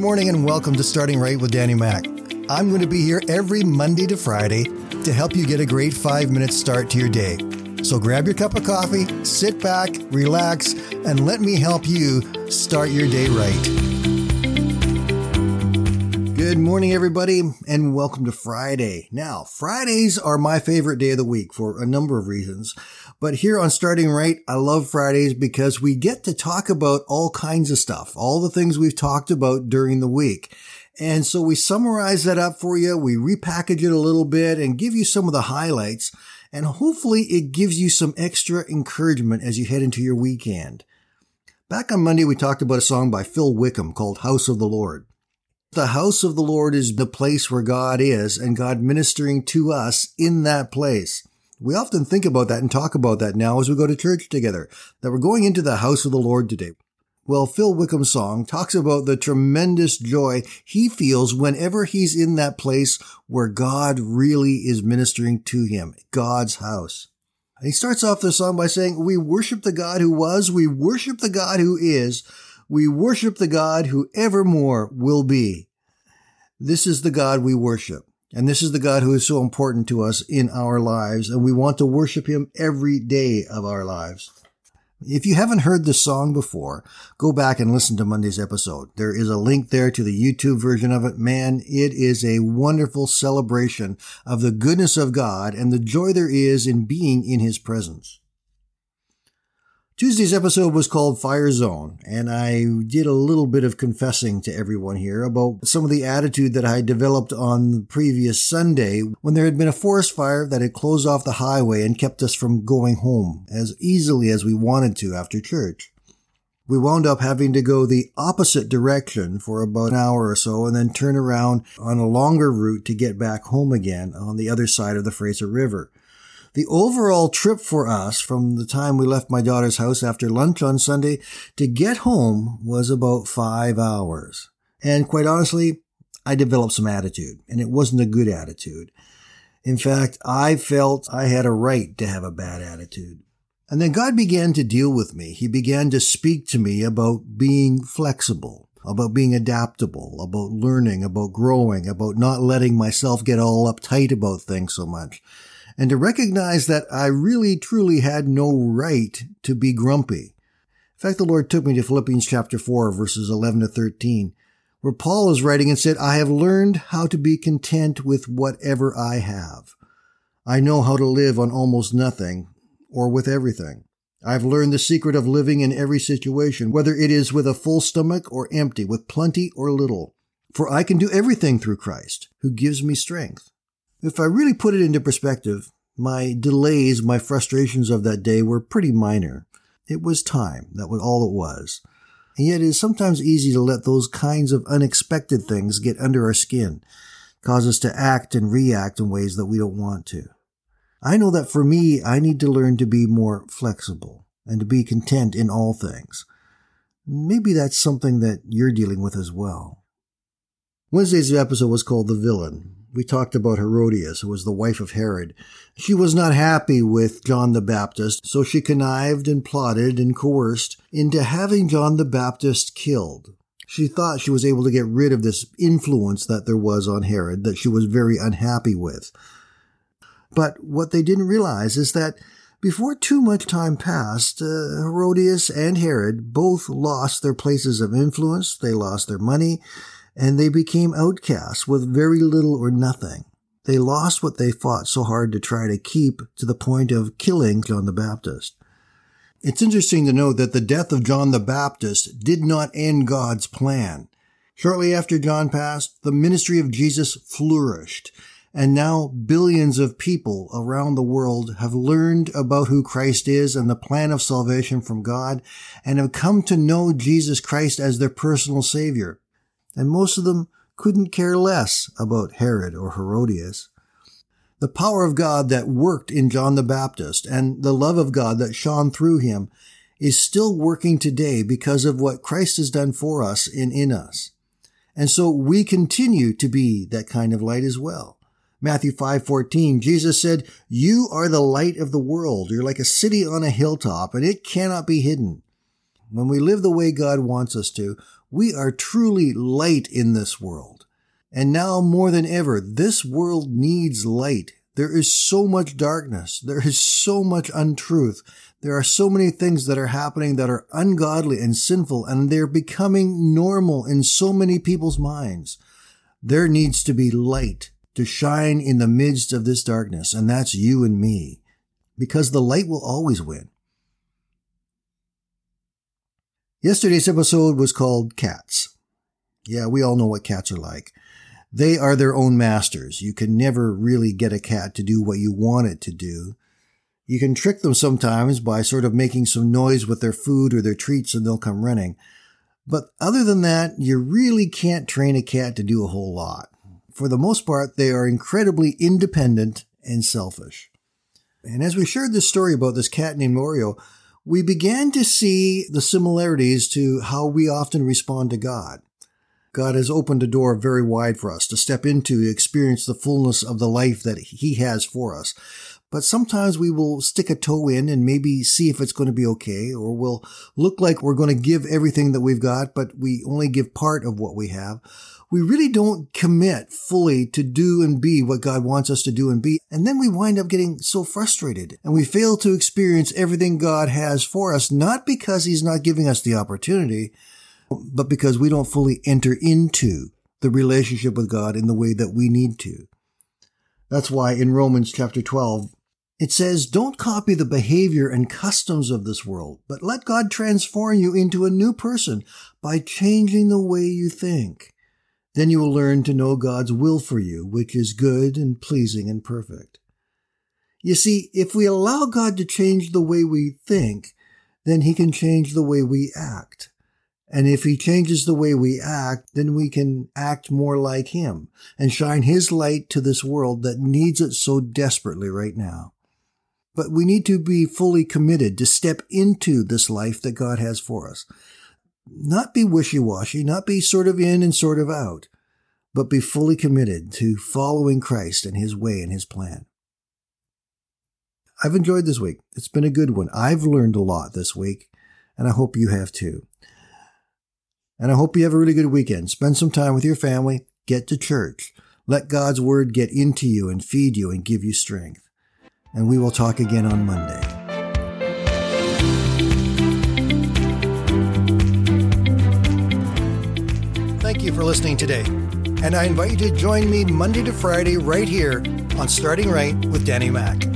morning and welcome to Starting Right with Danny Mac. I'm going to be here every Monday to Friday to help you get a great five minute start to your day. So grab your cup of coffee, sit back, relax, and let me help you start your day right. Good morning, everybody, and welcome to Friday. Now, Fridays are my favorite day of the week for a number of reasons. But here on Starting Right, I love Fridays because we get to talk about all kinds of stuff, all the things we've talked about during the week. And so we summarize that up for you. We repackage it a little bit and give you some of the highlights. And hopefully it gives you some extra encouragement as you head into your weekend. Back on Monday, we talked about a song by Phil Wickham called House of the Lord. The house of the Lord is the place where God is and God ministering to us in that place. We often think about that and talk about that now as we go to church together, that we're going into the house of the Lord today. Well, Phil Wickham's song talks about the tremendous joy he feels whenever he's in that place where God really is ministering to him, God's house. And he starts off the song by saying, we worship the God who was, we worship the God who is, we worship the God who evermore will be. This is the God we worship. And this is the God who is so important to us in our lives. And we want to worship him every day of our lives. If you haven't heard this song before, go back and listen to Monday's episode. There is a link there to the YouTube version of it. Man, it is a wonderful celebration of the goodness of God and the joy there is in being in his presence. Tuesday's episode was called Fire Zone, and I did a little bit of confessing to everyone here about some of the attitude that I developed on the previous Sunday when there had been a forest fire that had closed off the highway and kept us from going home as easily as we wanted to after church. We wound up having to go the opposite direction for about an hour or so and then turn around on a longer route to get back home again on the other side of the Fraser River. The overall trip for us from the time we left my daughter's house after lunch on Sunday to get home was about five hours. And quite honestly, I developed some attitude and it wasn't a good attitude. In fact, I felt I had a right to have a bad attitude. And then God began to deal with me. He began to speak to me about being flexible, about being adaptable, about learning, about growing, about not letting myself get all uptight about things so much and to recognize that I really truly had no right to be grumpy. In fact, the Lord took me to Philippians chapter 4 verses 11 to 13, where Paul is writing and said, I have learned how to be content with whatever I have. I know how to live on almost nothing or with everything. I've learned the secret of living in every situation, whether it is with a full stomach or empty, with plenty or little. For I can do everything through Christ, who gives me strength. If I really put it into perspective, my delays, my frustrations of that day were pretty minor. It was time. That was all it was. And yet it is sometimes easy to let those kinds of unexpected things get under our skin, cause us to act and react in ways that we don't want to. I know that for me, I need to learn to be more flexible and to be content in all things. Maybe that's something that you're dealing with as well. Wednesday's episode was called The Villain we talked about Herodias, who was the wife of Herod. She was not happy with John the Baptist, so she connived and plotted and coerced into having John the Baptist killed. She thought she was able to get rid of this influence that there was on Herod that she was very unhappy with. But what they didn't realize is that before too much time passed, uh, Herodias and Herod both lost their places of influence, they lost their money, and they became outcasts with very little or nothing. They lost what they fought so hard to try to keep to the point of killing John the Baptist. It's interesting to note that the death of John the Baptist did not end God's plan. Shortly after John passed, the ministry of Jesus flourished, and now billions of people around the world have learned about who Christ is and the plan of salvation from God, and have come to know Jesus Christ as their personal Savior and most of them couldn't care less about Herod or Herodias. The power of God that worked in John the Baptist and the love of God that shone through him is still working today because of what Christ has done for us and in us. And so we continue to be that kind of light as well. Matthew 5:14 Jesus said, "You are the light of the world. You're like a city on a hilltop and it cannot be hidden." When we live the way God wants us to, We are truly light in this world. And now more than ever, this world needs light. There is so much darkness. There is so much untruth. There are so many things that are happening that are ungodly and sinful, and they're becoming normal in so many people's minds. There needs to be light to shine in the midst of this darkness, and that's you and me, because the light will always win. Yesterday's episode was called Cats. Yeah, we all know what cats are like. They are their own masters. You can never really get a cat to do what you want it to do. You can trick them sometimes by sort of making some noise with their food or their treats and they'll come running. But other than that, you really can't train a cat to do a whole lot. For the most part, they are incredibly independent and selfish. And as we shared this story about this cat named Oreo, we began to see the similarities to how we often respond to God. God has opened a door very wide for us to step into, experience the fullness of the life that He has for us. But sometimes we will stick a toe in and maybe see if it's going to be okay, or we'll look like we're going to give everything that we've got, but we only give part of what we have. We really don't commit fully to do and be what God wants us to do and be. And then we wind up getting so frustrated and we fail to experience everything God has for us, not because He's not giving us the opportunity, but because we don't fully enter into the relationship with God in the way that we need to. That's why in Romans chapter 12, it says, don't copy the behavior and customs of this world, but let God transform you into a new person by changing the way you think. Then you will learn to know God's will for you, which is good and pleasing and perfect. You see, if we allow God to change the way we think, then he can change the way we act. And if he changes the way we act, then we can act more like him and shine his light to this world that needs it so desperately right now. But we need to be fully committed to step into this life that God has for us. Not be wishy-washy, not be sort of in and sort of out, but be fully committed to following Christ and his way and his plan. I've enjoyed this week. It's been a good one. I've learned a lot this week, and I hope you have too. And I hope you have a really good weekend. Spend some time with your family. Get to church. Let God's word get into you and feed you and give you strength. And we will talk again on Monday. Thank you for listening today. And I invite you to join me Monday to Friday right here on Starting Right with Danny Mack.